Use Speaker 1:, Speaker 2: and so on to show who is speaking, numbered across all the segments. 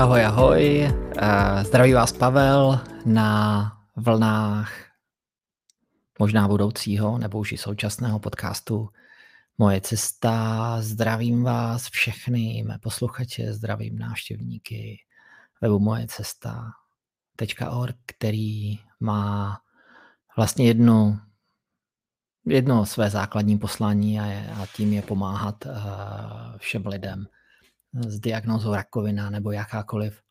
Speaker 1: Ahoj, ahoj. Uh, zdraví vás Pavel na vlnách možná budoucího nebo už i současného podcastu Moje cesta. Zdravím vás všechny, mé posluchače, zdravím návštěvníky webu Moje cesta.org, který má vlastně jednu, jedno své základní poslání a, je, a tím je pomáhat uh, všem lidem s diagnózou rakovina nebo jakákoliv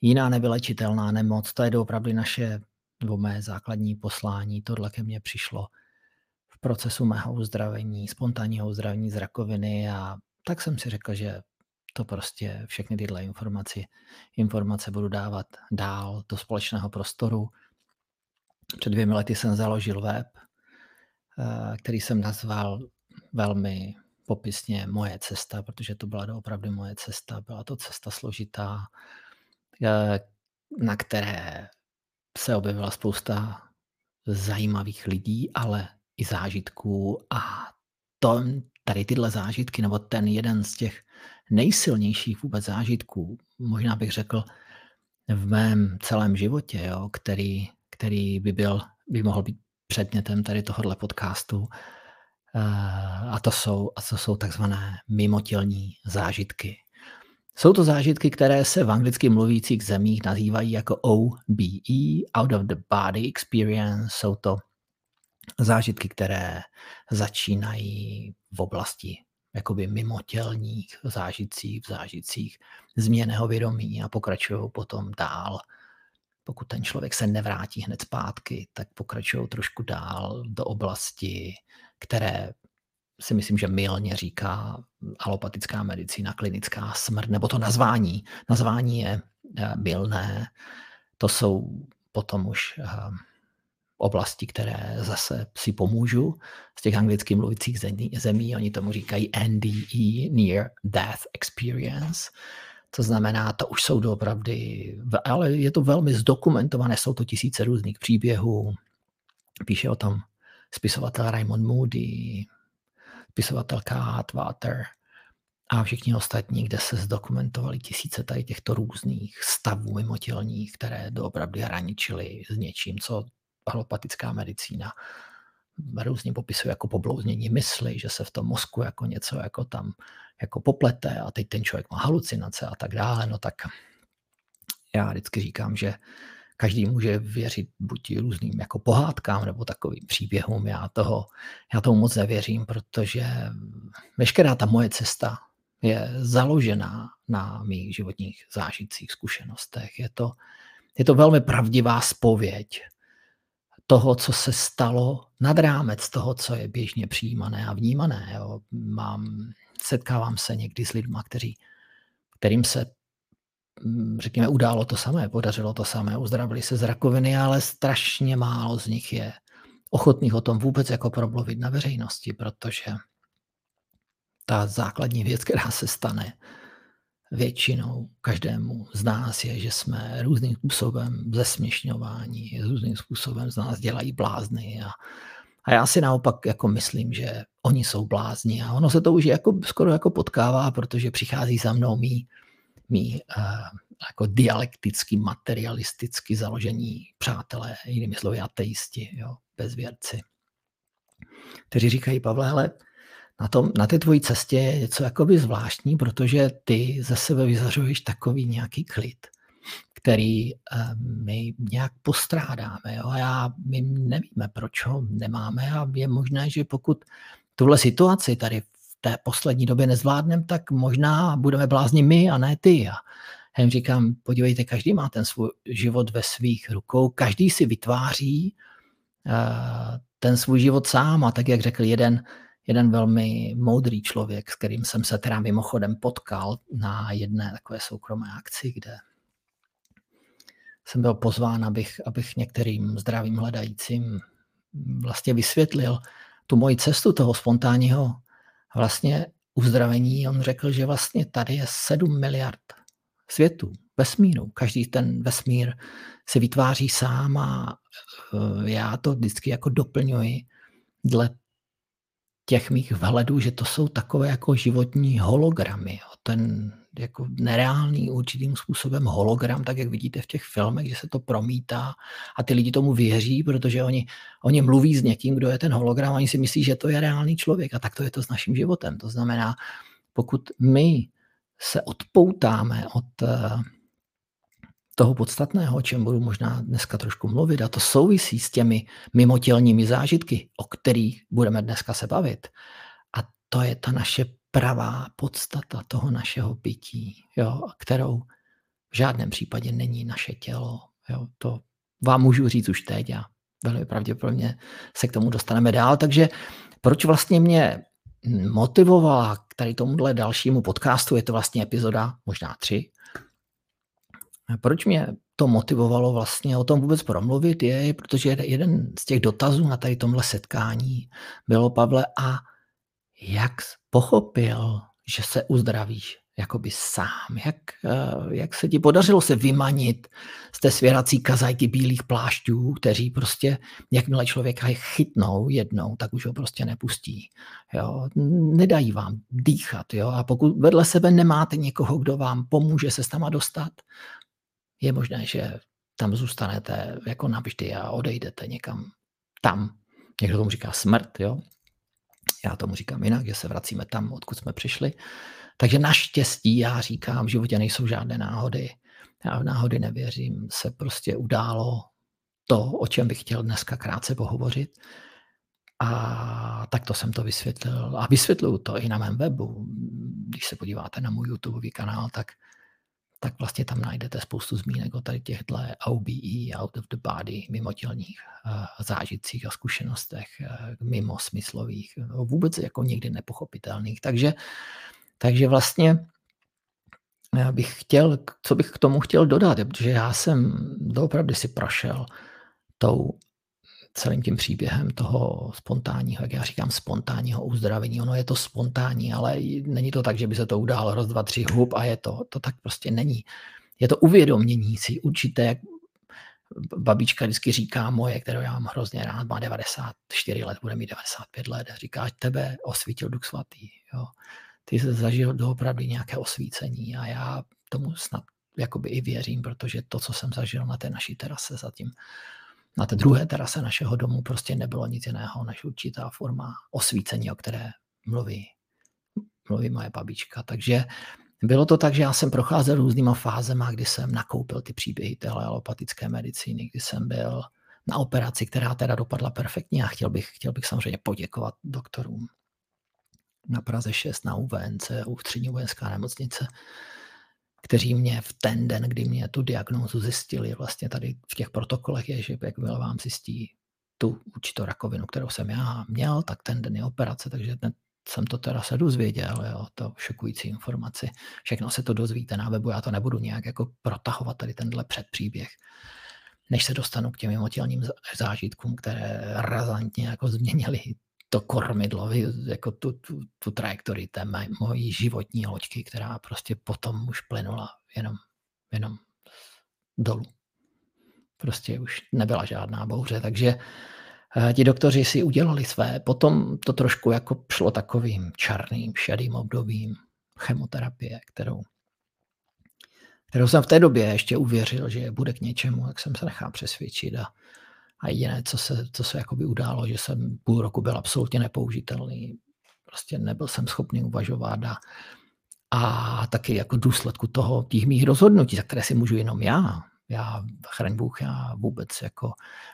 Speaker 1: jiná nevylečitelná nemoc. To je opravdu naše nebo mé základní poslání. Tohle ke mně přišlo v procesu mého uzdravení, spontánního uzdravení z rakoviny a tak jsem si řekl, že to prostě všechny tyhle informace, informace budu dávat dál do společného prostoru. Před dvěmi lety jsem založil web, eh, který jsem nazval velmi popisně moje cesta, protože to byla opravdu moje cesta. Byla to cesta složitá, eh, na které se objevila spousta zajímavých lidí, ale i zážitků a to, tady tyhle zážitky, nebo ten jeden z těch nejsilnějších vůbec zážitků, možná bych řekl v mém celém životě, jo, který, který by, byl, by mohl být předmětem tady tohohle podcastu, a to jsou, a to jsou takzvané mimotělní zážitky. Jsou to zážitky, které se v anglicky mluvících zemích nazývají jako OBE, Out of the Body Experience. Jsou to zážitky, které začínají v oblasti jakoby mimotělních zážitcích, v zážitcích změného vědomí a pokračují potom dál. Pokud ten člověk se nevrátí hned zpátky, tak pokračují trošku dál do oblasti které si myslím, že milně říká alopatická medicína, klinická smrt, nebo to nazvání. Nazvání je eh, milné, to jsou potom už eh, oblasti, které zase si pomůžu z těch anglicky mluvících zemí. Oni tomu říkají NDE, Near Death Experience. To znamená, to už jsou doopravdy, ale je to velmi zdokumentované, jsou to tisíce různých příběhů. Píše o tom spisovatel Raymond Moody, spisovatelka Atwater a všichni ostatní, kde se zdokumentovali tisíce tady těchto různých stavů mimotělních, které doopravdy hraničily s něčím, co alopatická medicína různě popisuje jako poblouznění mysli, že se v tom mozku jako něco jako tam jako poplete a teď ten člověk má halucinace a tak dále, no tak já vždycky říkám, že každý může věřit buď různým jako pohádkám nebo takovým příběhům. Já, toho, já tomu moc nevěřím, protože veškerá ta moje cesta je založená na mých životních zážitcích, zkušenostech. Je to, je to velmi pravdivá spověď toho, co se stalo nad rámec toho, co je běžně přijímané a vnímané. Jo. Mám, setkávám se někdy s lidmi, kterým se řekněme, událo to samé, podařilo to samé, uzdravili se z rakoviny, ale strašně málo z nich je ochotných o tom vůbec jako problovit na veřejnosti, protože ta základní věc, která se stane většinou každému z nás je, že jsme různým způsobem zesměšňováni, různým způsobem z nás dělají blázny a, a já si naopak jako myslím, že oni jsou blázni a ono se to už jako, skoro jako potkává, protože přichází za mnou mý mý uh, jako dialekticky, materialisticky založení přátelé, jinými slovy ateisti, jo, bezvěrci, kteří říkají, Pavle, hele, na, tom, na té tvojí cestě je něco jakoby zvláštní, protože ty ze sebe vyzařuješ takový nějaký klid, který uh, my nějak postrádáme. Jo? A já, my nevíme, proč ho nemáme a je možné, že pokud tuhle situaci tady té poslední době nezvládneme, tak možná budeme blázni my a ne ty. A já jim říkám, podívejte, každý má ten svůj život ve svých rukou, každý si vytváří uh, ten svůj život sám a tak, jak řekl jeden, jeden velmi moudrý člověk, s kterým jsem se teda mimochodem potkal na jedné takové soukromé akci, kde jsem byl pozván, abych, abych některým zdravým hledajícím vlastně vysvětlil tu moji cestu toho spontánního vlastně uzdravení, on řekl, že vlastně tady je 7 miliard světů, vesmíru. Každý ten vesmír se vytváří sám a eh, já to vždycky jako doplňuji dle těch mých vhledů, že to jsou takové jako životní hologramy. Ten jako nereálný určitým způsobem hologram, tak jak vidíte v těch filmech, že se to promítá a ty lidi tomu věří, protože oni, oni mluví s někým, kdo je ten hologram a oni si myslí, že to je reálný člověk a tak to je to s naším životem. To znamená, pokud my se odpoutáme od eh, toho podstatného, o čem budu možná dneska trošku mluvit, a to souvisí s těmi mimotělními zážitky, o kterých budeme dneska se bavit. A to je ta naše pravá podstata toho našeho bytí, jo, kterou v žádném případě není naše tělo. Jo, to vám můžu říct už teď a velmi pravděpodobně se k tomu dostaneme dál. Takže proč vlastně mě motivovala k tady tomuhle dalšímu podcastu, je to vlastně epizoda, možná tři. Proč mě to motivovalo vlastně o tom vůbec promluvit, je, protože jeden z těch dotazů na tady tomhle setkání bylo, Pavle, a jak pochopil, že se uzdravíš jakoby sám? Jak, eh, jak se ti podařilo se vymanit z té svěrací kazajky bílých plášťů, kteří prostě, jakmile člověka je chytnou jednou, tak už ho prostě nepustí. Jo? Nedají vám dýchat. Jo? A pokud vedle sebe nemáte někoho, kdo vám pomůže se s tama dostat, je možné, že tam zůstanete jako navždy a odejdete někam tam. Někdo tomu říká smrt, jo? Já tomu říkám jinak, že se vracíme tam, odkud jsme přišli. Takže naštěstí, já říkám, v životě nejsou žádné náhody. Já v náhody nevěřím. Se prostě událo to, o čem bych chtěl dneska krátce pohovořit. A tak to jsem to vysvětlil. A vysvětluju to i na mém webu. Když se podíváte na můj YouTube kanál, tak tak vlastně tam najdete spoustu zmínek o tady těchto OBE, out of the body, mimotělních uh, zážitcích a zkušenostech, uh, mimo smyslových, no, vůbec jako někdy nepochopitelných. Takže, takže vlastně já bych chtěl, co bych k tomu chtěl dodat, protože já jsem doopravdy si prošel tou celým tím příběhem toho spontánního, jak já říkám, spontánního uzdravení. Ono je to spontánní, ale není to tak, že by se to událo roz, dva, tři hub a je to. To tak prostě není. Je to uvědomění si určité, jak babička vždycky říká moje, kterou já mám hrozně rád, má 94 let, bude mít 95 let, říká, že tebe osvítil Duch Svatý. Jo. Ty jsi zažil doopravdy nějaké osvícení a já tomu snad jakoby i věřím, protože to, co jsem zažil na té naší terase zatím, na té druhé terase našeho domu prostě nebylo nic jiného než určitá forma osvícení, o které mluví, mluví moje babička. Takže bylo to tak, že já jsem procházel různýma fázema, kdy jsem nakoupil ty příběhy té alopatické medicíny, kdy jsem byl na operaci, která teda dopadla perfektně a chtěl bych, chtěl bych samozřejmě poděkovat doktorům na Praze 6 na UVNC, Ústřední vojenská nemocnice, kteří mě v ten den, kdy mě tu diagnózu zjistili, vlastně tady v těch protokolech je, že jakmile vám zjistí tu určitou rakovinu, kterou jsem já měl, tak ten den je operace, takže ten, jsem to teda se dozvěděl, jo, to šokující informaci. Všechno se to dozvíte na webu, já to nebudu nějak jako protahovat tady tenhle předpříběh, než se dostanu k těm emotilním zážitkům, které razantně jako změnily to kormidlo, jako tu, tu, tu trajektorii té mojí životní loďky, která prostě potom už plynula jenom, jenom dolů. Prostě už nebyla žádná bouře, takže eh, ti doktoři si udělali své. Potom to trošku jako šlo takovým černým, šedým obdobím chemoterapie, kterou, kterou jsem v té době ještě uvěřil, že bude k něčemu, jak jsem se nechal přesvědčit a a jediné, co se, co se jakoby událo, že jsem půl roku byl absolutně nepoužitelný. Prostě nebyl jsem schopný uvažovat a, a taky jako důsledku toho, těch mých rozhodnutí, za které si můžu jenom já, já, chraň Bůh, já vůbec jako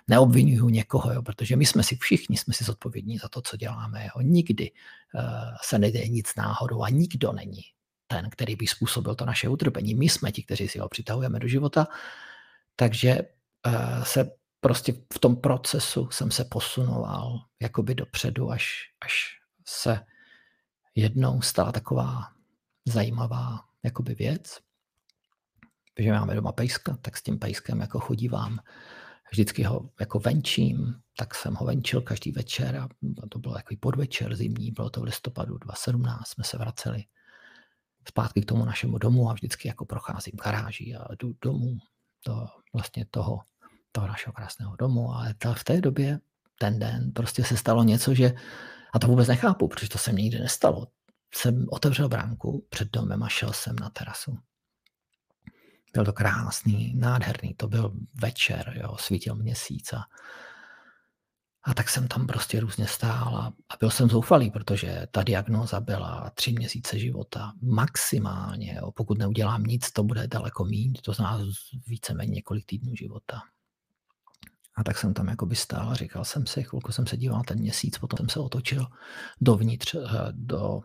Speaker 1: neobvinuju někoho, jo, protože my jsme si všichni jsme si zodpovědní za to, co děláme. Jo. Nikdy uh, se neděje nic náhodou a nikdo není ten, který by způsobil to naše utrpení. My jsme ti, kteří si ho přitahujeme do života, takže uh, se prostě v tom procesu jsem se posunoval jakoby dopředu, až, až se jednou stala taková zajímavá jakoby věc, že máme doma pejska, tak s tím pejskem jako chodívám, vždycky ho jako venčím, tak jsem ho venčil každý večer a to bylo takový podvečer zimní, bylo to v listopadu 2017, jsme se vraceli zpátky k tomu našemu domu a vždycky jako procházím garáží a jdu domů do vlastně toho toho našeho krásného domu, ale ta, v té době, ten den, prostě se stalo něco, že A to vůbec nechápu, protože to se mi nikdy nestalo. Jsem otevřel bránku před domem a šel jsem na terasu. Byl to krásný, nádherný, to byl večer, jo, svítil měsíc a, a tak jsem tam prostě různě stál a, a byl jsem zoufalý, protože ta diagnóza byla tři měsíce života maximálně. Jo. Pokud neudělám nic, to bude daleko méně, to znamená víceméně několik týdnů života. A tak jsem tam jakoby stál a říkal jsem si, chvilku jsem se díval ten měsíc, potom jsem se otočil dovnitř, eh, do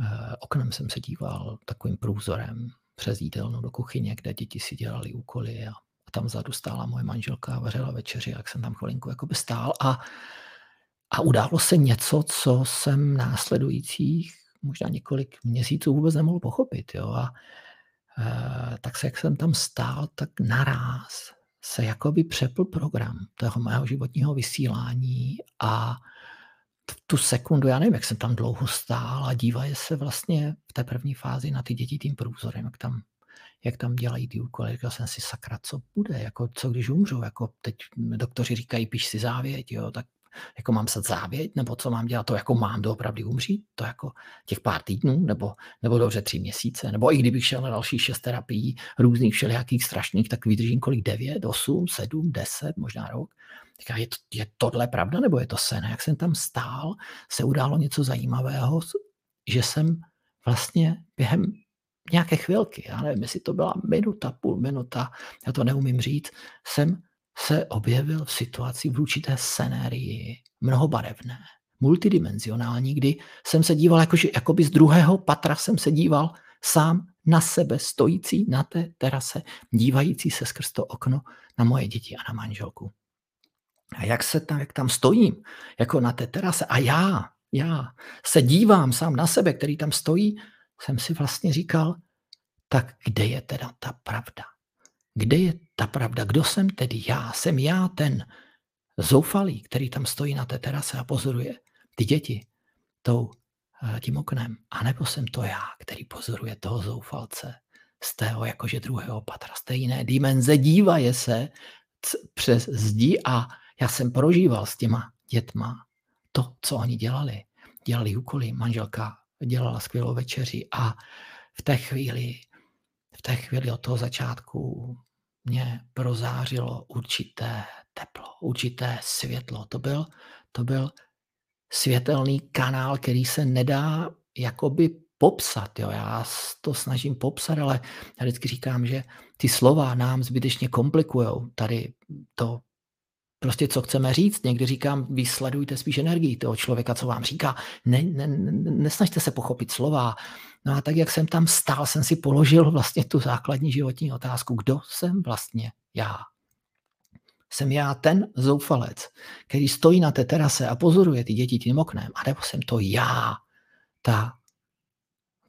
Speaker 1: eh, oknem jsem se díval takovým průzorem přes jídelnu do kuchyně, kde děti si dělali úkoly a, a tam vzadu stála moje manželka a vařila večeři, jak jsem tam chvilinku jakoby stál a, a událo se něco, co jsem následujících možná několik měsíců vůbec nemohl pochopit. Jo? A e, tak se, jak jsem tam stál, tak naraz se jakoby přepl program toho mého životního vysílání a tu sekundu, já nevím, jak jsem tam dlouho stál a dívají se vlastně v té první fázi na ty děti tím průzorem, jak tam, jak tam dělají ty úkoly. Říkal jsem si, sakra, co bude, jako, co když umřu, jako teď doktoři říkají, píš si závěť, jo, tak jako mám se závěť, nebo co mám dělat, to jako mám doopravdy umřít, to jako těch pár týdnů, nebo, nebo dobře tři měsíce, nebo i kdybych šel na další šest terapií, různých všelijakých strašných, tak vydržím kolik, devět, osm, sedm, deset, možná rok. Říká, je, to, je tohle pravda, nebo je to sen? Jak jsem tam stál, se událo něco zajímavého, že jsem vlastně během nějaké chvilky, já nevím, jestli to byla minuta, půl minuta, já to neumím říct, jsem se objevil v situaci v určité scenérii, mnohobarevné, multidimenzionální, kdy jsem se díval, jakože, jakoby z druhého patra jsem se díval sám na sebe, stojící na té terase, dívající se skrz to okno na moje děti a na manželku. A jak se tam, jak tam stojím, jako na té terase a já, já se dívám sám na sebe, který tam stojí, jsem si vlastně říkal, tak kde je teda ta pravda? Kde je ta pravda? Kdo jsem tedy já? Jsem já ten zoufalý, který tam stojí na té terase a pozoruje ty děti tou, eh, tím oknem. A nebo jsem to já, který pozoruje toho zoufalce z tého jakože druhého patra, z té jiné dimenze, dívaje se přes zdi a já jsem prožíval s těma dětma to, co oni dělali. Dělali úkoly, manželka dělala skvělou večeři a v té chvíli, v té chvíli od toho začátku mě prozářilo určité teplo, určité světlo. To byl, to byl světelný kanál, který se nedá jakoby popsat. Jo. Já to snažím popsat, ale já vždycky říkám, že ty slova nám zbytečně komplikují. Tady to prostě co chceme říct. Někdy říkám, vysledujte spíš energii toho člověka, co vám říká. Ne, ne, nesnažte se pochopit slova. No a tak, jak jsem tam stál, jsem si položil vlastně tu základní životní otázku, kdo jsem vlastně já. Jsem já ten zoufalec, který stojí na té terase a pozoruje ty děti tím oknem, a nebo jsem to já, ta,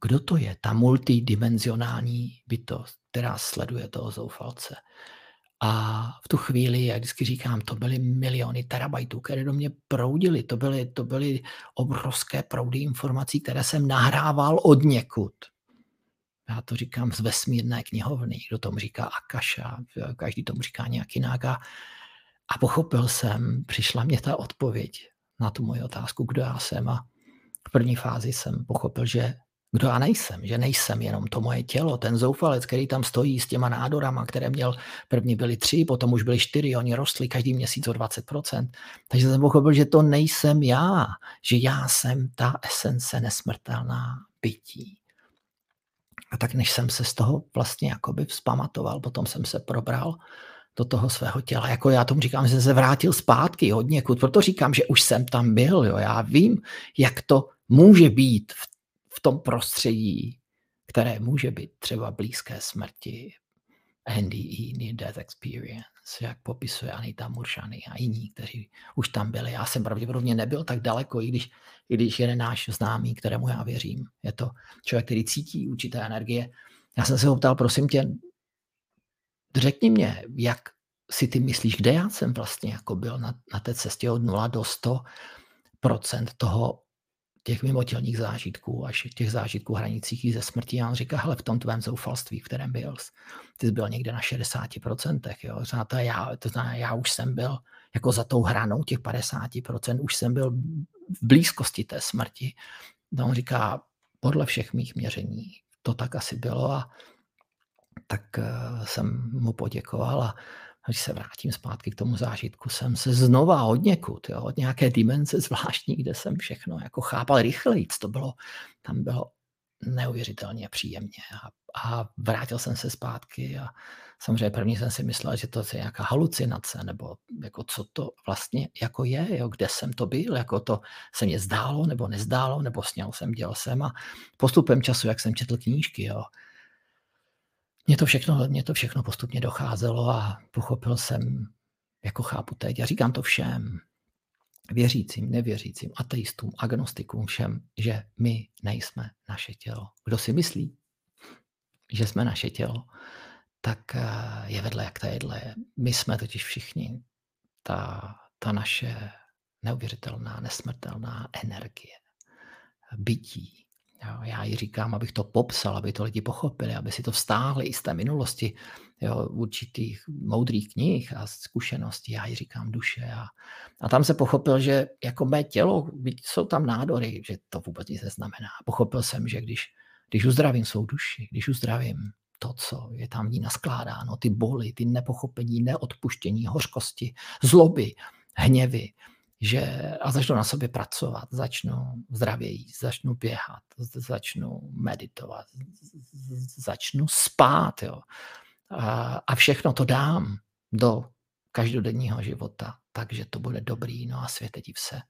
Speaker 1: kdo to je, ta multidimenzionální bytost, která sleduje toho zoufalce. A v tu chvíli, jak vždycky říkám, to byly miliony terabajtů, které do mě proudily. To byly, to byly obrovské proudy informací, které jsem nahrával od někud. Já to říkám z vesmírné knihovny, kdo tomu říká Akaša, každý tomu říká nějak jinak. A, a pochopil jsem, přišla mě ta odpověď na tu moji otázku, kdo já jsem. A v první fázi jsem pochopil, že kdo já nejsem, že nejsem jenom to moje tělo, ten zoufalec, který tam stojí s těma nádorama, které měl, první byly tři, potom už byly čtyři, oni rostli každý měsíc o 20%. Takže jsem pochopil, že to nejsem já, že já jsem ta esence nesmrtelná bytí. A tak než jsem se z toho vlastně jakoby vzpamatoval, potom jsem se probral do toho svého těla. Jako já tomu říkám, že jsem se vrátil zpátky hodně, proto říkám, že už jsem tam byl. Jo. Já vím, jak to může být v v tom prostředí, které může být třeba blízké smrti, NDE, Near Death Experience, jak popisuje Anita Muršany a jiní, kteří už tam byli. Já jsem pravděpodobně nebyl tak daleko, i když, i když jeden náš známý, kterému já věřím, je to člověk, který cítí určité energie. Já jsem se ho ptal, prosím tě, řekni mě, jak si ty myslíš, kde já jsem vlastně jako byl na, na té cestě od 0 do 100 procent toho těch mimotělních zážitků, až těch zážitků hranicích ze smrti. A on říká, hele, v tom tvém zoufalství, v kterém byl, ty byl někde na 60%, jo. to, já, to znamená, já už jsem byl jako za tou hranou těch 50%, už jsem byl v blízkosti té smrti. No, on říká, podle všech mých měření to tak asi bylo a tak eh, jsem mu poděkoval a když se vrátím zpátky k tomu zážitku, jsem se znova od někud, jo, od nějaké dimenze zvláštní, kde jsem všechno jako chápal rychleji. To bylo, tam bylo neuvěřitelně příjemně. A, a vrátil jsem se zpátky a samozřejmě první jsem si myslel, že to je nějaká halucinace, nebo jako co to vlastně jako je, jo, kde jsem to byl, jako to se mě zdálo nebo nezdálo, nebo sněl jsem, dělal jsem a postupem času, jak jsem četl knížky, jo, mě to všechno, mě to všechno postupně docházelo a pochopil jsem, jako chápu teď, já říkám to všem, věřícím, nevěřícím, ateistům, agnostikům, všem, že my nejsme naše tělo. Kdo si myslí, že jsme naše tělo, tak eh, je vedle jak ta jedle. My jsme totiž všichni ta, ta naše neuvěřitelná, nesmrtelná energie, bytí, Jo, já ji říkám, abych to popsal, aby to lidi pochopili, aby si to vstáhli i z té minulosti jo, určitých moudrých knih a zkušeností. Já ji říkám duše. A, a tam se pochopil, že jako mé tělo, jsou tam nádory, že to vůbec nic neznamená. Pochopil jsem, že když, když uzdravím svou duši, když uzdravím to, co je tam v ní naskládáno, ty boly, ty nepochopení, neodpuštění, hořkosti, zloby, hněvy, že a začnu na sobě pracovat, začnu zdravěji, začnu běhat, začnu meditovat, začnu spát. Jo. A, a všechno to dám do každodenního života, takže to bude dobrý. No a světe div se.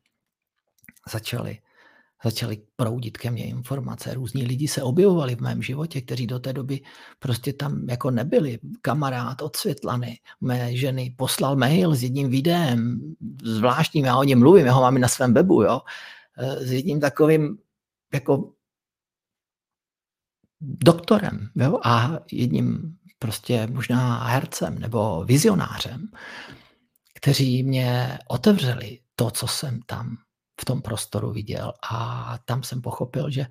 Speaker 1: Začali začaly proudit ke mně informace. Různí lidi se objevovali v mém životě, kteří do té doby prostě tam jako nebyli. Kamarád od Světlany, mé ženy, poslal mail s jedním videem, zvláštním, já o něm mluvím, já ho mám i na svém webu, jo, eh, s jedním takovým jako doktorem jo, a jedním prostě možná hercem nebo vizionářem, kteří mě otevřeli to, co jsem tam v tom prostoru viděl a tam jsem pochopil, že,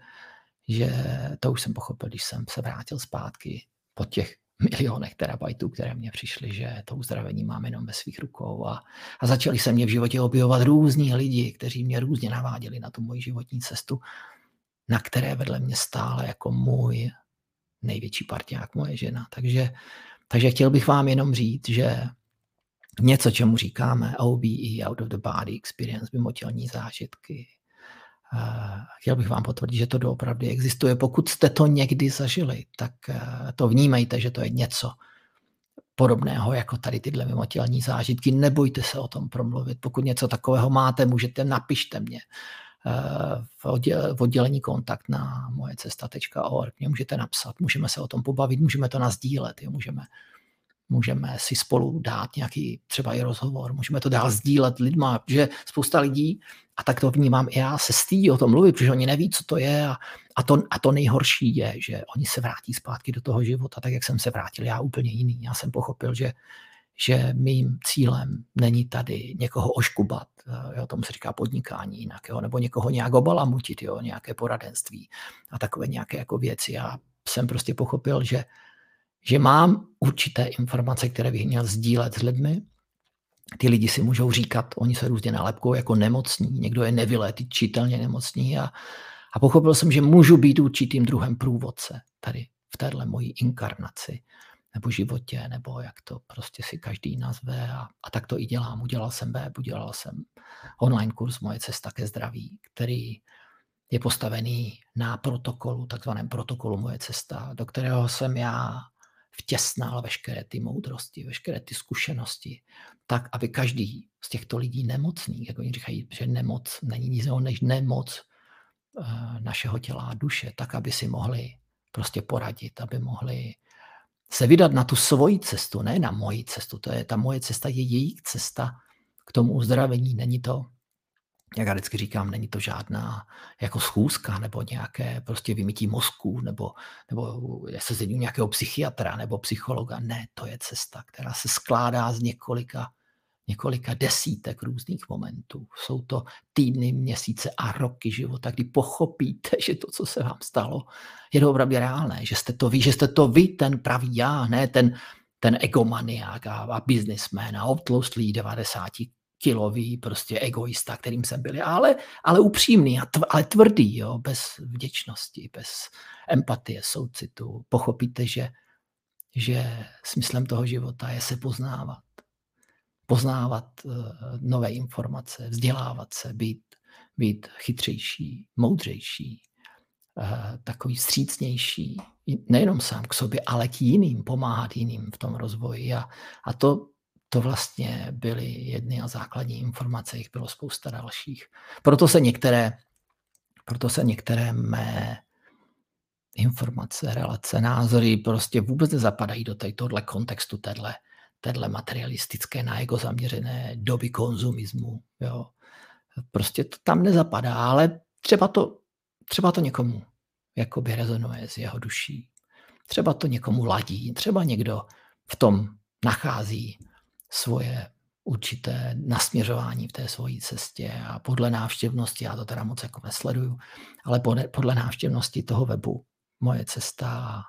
Speaker 1: že to už jsem pochopil, když jsem se vrátil zpátky po těch milionech terabajtů, které mě přišly, že to uzdravení mám jenom ve svých rukou a, a začali se mě v životě objevovat různí lidi, kteří mě různě naváděli na tu moji životní cestu, na které vedle mě stále jako můj největší parťák, moje žena. Takže, takže chtěl bych vám jenom říct, že něco, čemu říkáme OBE, Out of the Body Experience, mimotělní zážitky. Chtěl bych vám potvrdit, že to doopravdy existuje. Pokud jste to někdy zažili, tak eh, to vnímejte, že to je něco podobného jako tady tyhle mimotělní zážitky. Nebojte se o tom promluvit. Pokud něco takového máte, můžete, napište mě eh, v oddělení kontakt na moje cesta.org. Mě můžete napsat, můžeme se o tom pobavit, můžeme to nazdílet, jo, můžeme můžeme si spolu dát nějaký třeba i rozhovor, můžeme to dál sdílet lidma, že spousta lidí, a tak to vnímám i já, se stýdí o tom mluvit, protože oni neví, co to je a, a, to, a to nejhorší je, že oni se vrátí zpátky do toho života, tak jak jsem se vrátil, já úplně jiný. Já jsem pochopil, že, že mým cílem není tady někoho oškubat, jo, tomu se říká podnikání jinak, jo, nebo někoho nějak obalamutit, jo, nějaké poradenství a takové nějaké jako věci. Já jsem prostě pochopil, že že mám určité informace, které bych měl sdílet s lidmi. Ty lidi si můžou říkat, oni se různě nálepkou jako nemocní, někdo je nevyléčitelně nemocný a, a pochopil jsem, že můžu být určitým druhem průvodce tady v téhle mojí inkarnaci nebo životě, nebo jak to prostě si každý nazve a, a tak to i dělám. Udělal jsem web, udělal jsem online kurz Moje cesta ke zdraví, který je postavený na protokolu, takzvaném protokolu Moje cesta, do kterého jsem já vtěsnal veškeré ty moudrosti, veškeré ty zkušenosti, tak, aby každý z těchto lidí nemocných, jako oni říkají, že nemoc není nic než nemoc uh, našeho těla a duše, tak, aby si mohli prostě poradit, aby mohli se vydat na tu svoji cestu, ne na moji cestu. To je, ta moje cesta je jejich cesta k tomu uzdravení. Není to jak já vždycky říkám, není to žádná jako schůzka nebo nějaké prostě vymytí mozku nebo, nebo sezení nějakého psychiatra nebo psychologa. Ne, to je cesta, která se skládá z několika, několika desítek různých momentů. Jsou to týdny, měsíce a roky života, kdy pochopíte, že to, co se vám stalo, je opravdu reálné, že jste to vy, že jste to vy, ten pravý já, ne ten, ten egomaniák a, a businessman a obtloustlý 90 kilový prostě egoista, kterým jsem byl, ale, ale upřímný, ale tvrdý, jo, bez vděčnosti, bez empatie, soucitu. Pochopíte, že, že smyslem toho života je se poznávat. Poznávat uh, nové informace, vzdělávat se, být, být chytřejší, moudřejší, uh, takový střícnější, nejenom sám k sobě, ale k jiným, pomáhat jiným v tom rozvoji. A, a to to vlastně byly jedny a základní informace, jich bylo spousta dalších. Proto se některé, proto se některé mé informace, relace, názory prostě vůbec nezapadají do tohle kontextu, téhle, téhle materialistické, na ego zaměřené doby konzumismu. Jo. Prostě to tam nezapadá, ale třeba to, třeba to někomu jakoby rezonuje s jeho duší. Třeba to někomu ladí, třeba někdo v tom nachází svoje určité nasměřování v té svojí cestě a podle návštěvnosti, já to teda moc jako nesleduju, ale podle, návštěvnosti toho webu moje cesta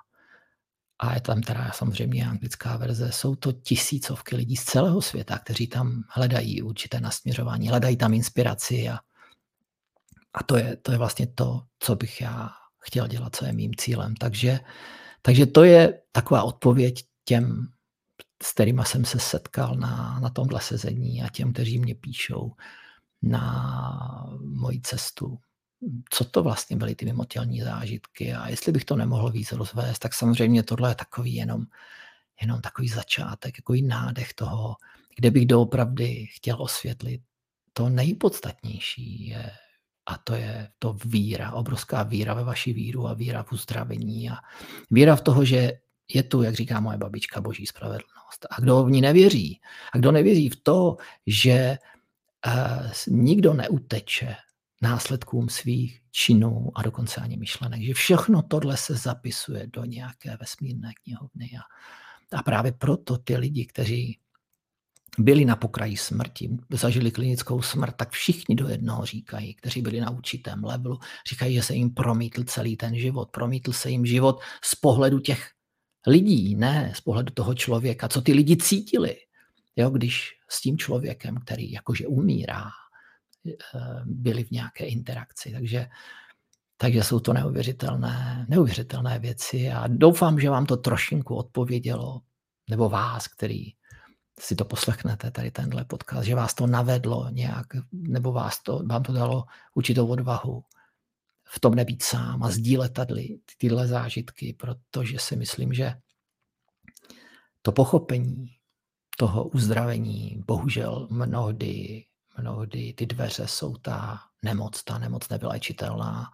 Speaker 1: a je tam teda samozřejmě anglická verze, jsou to tisícovky lidí z celého světa, kteří tam hledají určité nasměřování, hledají tam inspiraci a, a to, je, to je vlastně to, co bych já chtěl dělat, co je mým cílem. Takže, takže to je taková odpověď těm s kterými jsem se setkal na, na tomhle sezení a těm, kteří mě píšou na moji cestu. Co to vlastně byly ty mimotělní zážitky a jestli bych to nemohl víc rozvést, tak samozřejmě tohle je takový jenom, jenom takový začátek, takový nádech toho, kde bych doopravdy chtěl osvětlit to nejpodstatnější je, a to je to víra, obrovská víra ve vaši víru a víra v uzdravení a víra v toho, že je tu, jak říká moje babička, boží spravedlnost. A kdo v ní nevěří, a kdo nevěří v to, že uh, nikdo neuteče následkům svých činů a dokonce ani myšlenek, že všechno tohle se zapisuje do nějaké vesmírné knihovny. A, a právě proto ty lidi, kteří byli na pokraji smrti, zažili klinickou smrt, tak všichni do jednoho říkají, kteří byli na určitém levelu, říkají, že se jim promítl celý ten život. Promítl se jim život z pohledu těch lidí, ne z pohledu toho člověka, co ty lidi cítili, jo, když s tím člověkem, který jakože umírá, eh, byli v nějaké interakci. Takže, takže jsou to neuvěřitelné, neuvěřitelné věci a doufám, že vám to trošinku odpovědělo, nebo vás, který si to poslechnete, tady tenhle podcast, že vás to navedlo nějak, nebo vás to, vám to dalo určitou odvahu v tom nebýt sám a sdílet tady tyhle zážitky, protože si myslím, že to pochopení toho uzdravení, bohužel mnohdy, mnohdy ty dveře jsou ta nemoc, ta nemoc nevylečitelná,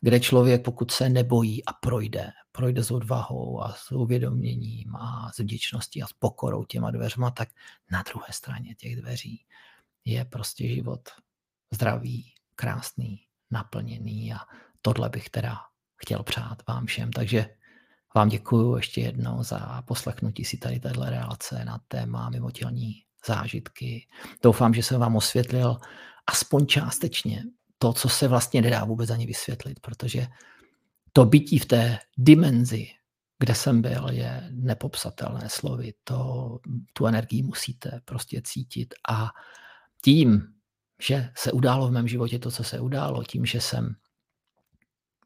Speaker 1: kde člověk, pokud se nebojí a projde, projde s odvahou a s uvědoměním a s vděčností a s pokorou těma dveřma, tak na druhé straně těch dveří je prostě život zdravý, krásný, naplněný a tohle bych teda chtěl přát vám všem. Takže vám děkuji ještě jednou za poslechnutí si tady téhle relace na téma mimotělní zážitky. Doufám, že jsem vám osvětlil aspoň částečně to, co se vlastně nedá vůbec ani vysvětlit, protože to bytí v té dimenzi, kde jsem byl, je nepopsatelné slovy. To, tu energii musíte prostě cítit a tím, že se událo v mém životě to, co se událo, tím, že jsem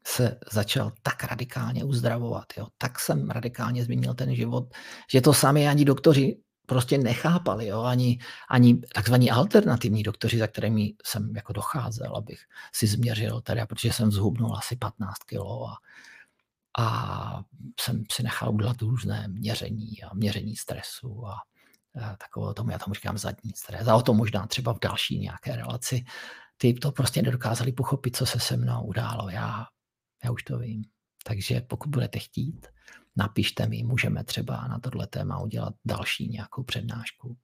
Speaker 1: se začal tak radikálně uzdravovat, jo, tak jsem radikálně změnil ten život, že to sami ani doktoři prostě nechápali, jo, ani, ani takzvaní alternativní doktoři, za kterými jsem jako docházel, abych si změřil, teda, protože jsem zhubnul asi 15 kilo a, a jsem si nechal udělat různé měření a měření stresu a, a takové tomu, já tomu říkám zadní stres. A o tom možná třeba v další nějaké relaci. Ty to prostě nedokázali pochopit, co se se mnou událo. Já já už to vím. Takže pokud budete chtít, napište mi, můžeme třeba na tohle téma udělat další nějakou přednášku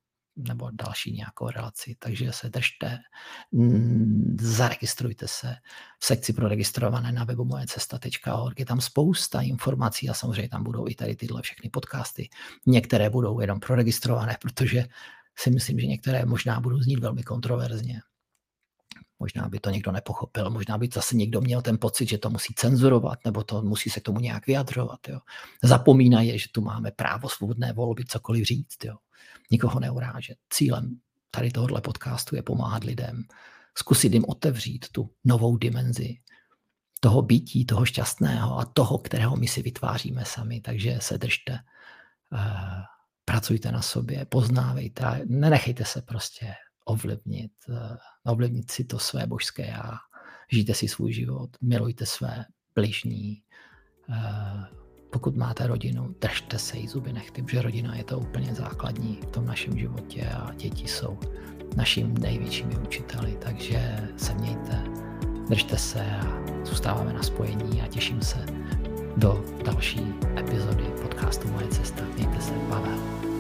Speaker 1: nebo další nějakou relaci. Takže se držte, mm, zaregistrujte se v sekci pro registrované na webu mojecesta.org. Je tam spousta informací a samozřejmě tam budou i tady tyhle všechny podcasty. Některé budou jenom pro registrované, protože si myslím, že některé možná budou znít velmi kontroverzně. Možná by to někdo nepochopil, možná by zase někdo měl ten pocit, že to musí cenzurovat, nebo to musí se k tomu nějak vyjadřovat. Jo. Zapomínají, že tu máme právo svobodné volby, cokoliv říct. Jo. Nikoho neurážet. Cílem tady tohohle podcastu je pomáhat lidem, zkusit jim otevřít tu novou dimenzi toho bytí, toho šťastného a toho, kterého my si vytváříme sami. Takže se držte, eh, pracujte na sobě, poznávejte, nenechejte se prostě ovlivnit, eh, ovlivnit si to své božské já, žijte si svůj život, milujte své bližní, eh, pokud máte rodinu, držte se jí zuby nechty, protože rodina je to úplně základní v tom našem životě a děti jsou naším největšími učiteli, takže se mějte, držte se a zůstáváme na spojení a těším se do další epizody podcastu Moje cesta. Mějte se, Pavel.